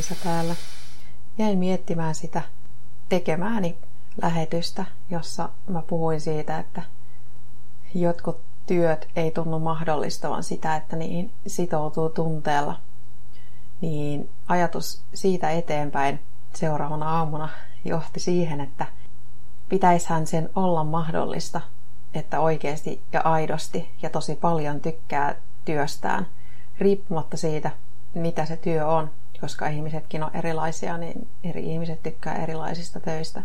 Liisa täällä. Jäin miettimään sitä tekemääni lähetystä, jossa mä puhuin siitä, että jotkut työt ei tunnu mahdollistavan sitä, että niihin sitoutuu tunteella. Niin ajatus siitä eteenpäin seuraavana aamuna johti siihen, että pitäishän sen olla mahdollista, että oikeasti ja aidosti ja tosi paljon tykkää työstään, riippumatta siitä, mitä se työ on, koska ihmisetkin on erilaisia, niin eri ihmiset tykkää erilaisista töistä.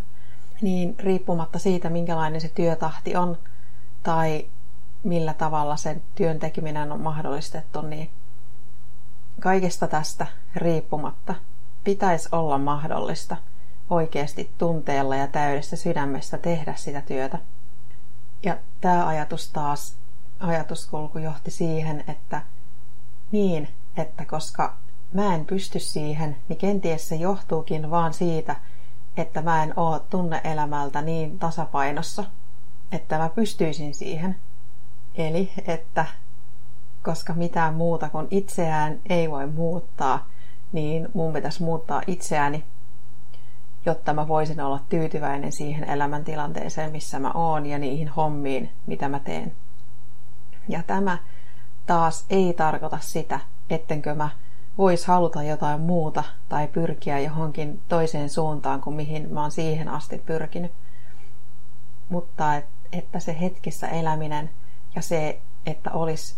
Niin riippumatta siitä, minkälainen se työtahti on tai millä tavalla sen työn tekeminen on mahdollistettu, niin kaikesta tästä riippumatta pitäisi olla mahdollista oikeasti tunteella ja täydestä sydämestä tehdä sitä työtä. Ja tämä ajatus taas, ajatuskulku johti siihen, että niin, että koska mä en pysty siihen, niin kenties se johtuukin vaan siitä, että mä en oo tunneelämältä niin tasapainossa, että mä pystyisin siihen. Eli että koska mitään muuta kuin itseään ei voi muuttaa, niin mun pitäisi muuttaa itseäni, jotta mä voisin olla tyytyväinen siihen elämäntilanteeseen, missä mä oon ja niihin hommiin, mitä mä teen. Ja tämä taas ei tarkoita sitä, ettenkö mä vois haluta jotain muuta tai pyrkiä johonkin toiseen suuntaan kuin mihin mä oon siihen asti pyrkinyt. Mutta että se hetkessä eläminen ja se, että olisi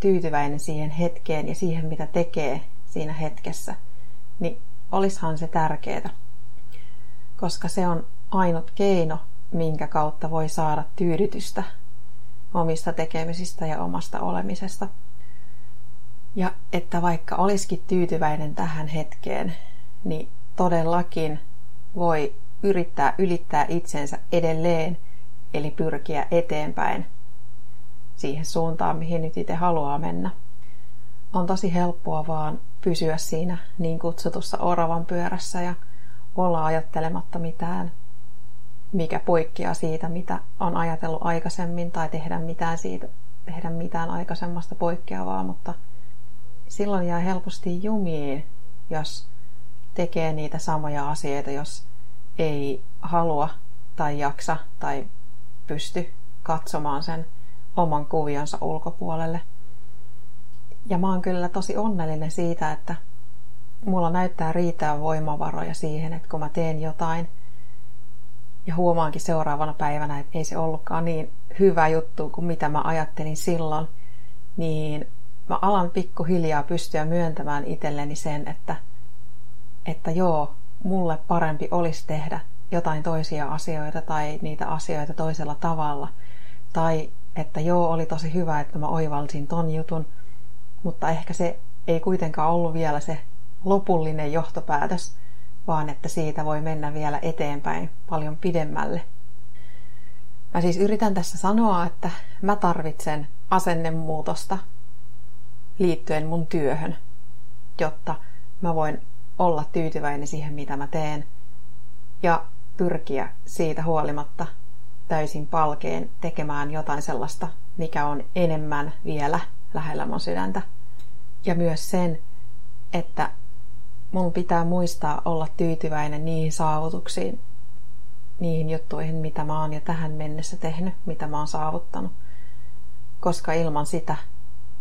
tyytyväinen siihen hetkeen ja siihen, mitä tekee siinä hetkessä, niin olishan se tärkeää. Koska se on ainut keino, minkä kautta voi saada tyydytystä omista tekemisistä ja omasta olemisesta. Ja että vaikka olisikin tyytyväinen tähän hetkeen, niin todellakin voi yrittää ylittää itsensä edelleen, eli pyrkiä eteenpäin siihen suuntaan, mihin nyt itse haluaa mennä. On tosi helppoa vaan pysyä siinä niin kutsutussa oravan pyörässä ja olla ajattelematta mitään, mikä poikkeaa siitä, mitä on ajatellut aikaisemmin, tai tehdä mitään, siitä, tehdä mitään aikaisemmasta poikkeavaa, mutta silloin jää helposti jumiin, jos tekee niitä samoja asioita, jos ei halua tai jaksa tai pysty katsomaan sen oman kuvionsa ulkopuolelle. Ja mä oon kyllä tosi onnellinen siitä, että mulla näyttää riittää voimavaroja siihen, että kun mä teen jotain ja huomaankin seuraavana päivänä, että ei se ollutkaan niin hyvä juttu kuin mitä mä ajattelin silloin, niin mä alan pikkuhiljaa pystyä myöntämään itselleni sen, että, että joo, mulle parempi olisi tehdä jotain toisia asioita tai niitä asioita toisella tavalla. Tai että joo, oli tosi hyvä, että mä oivalsin ton jutun, mutta ehkä se ei kuitenkaan ollut vielä se lopullinen johtopäätös, vaan että siitä voi mennä vielä eteenpäin paljon pidemmälle. Mä siis yritän tässä sanoa, että mä tarvitsen asennemuutosta liittyen mun työhön, jotta mä voin olla tyytyväinen siihen, mitä mä teen, ja pyrkiä siitä huolimatta täysin palkeen tekemään jotain sellaista, mikä on enemmän vielä lähellä mun sydäntä. Ja myös sen, että mun pitää muistaa olla tyytyväinen niihin saavutuksiin, niihin juttuihin, mitä mä oon jo tähän mennessä tehnyt, mitä mä oon saavuttanut. Koska ilman sitä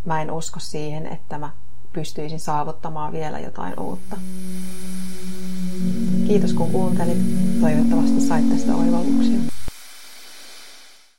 mä en usko siihen, että mä pystyisin saavuttamaan vielä jotain uutta. Kiitos kun kuuntelit. Toivottavasti sait tästä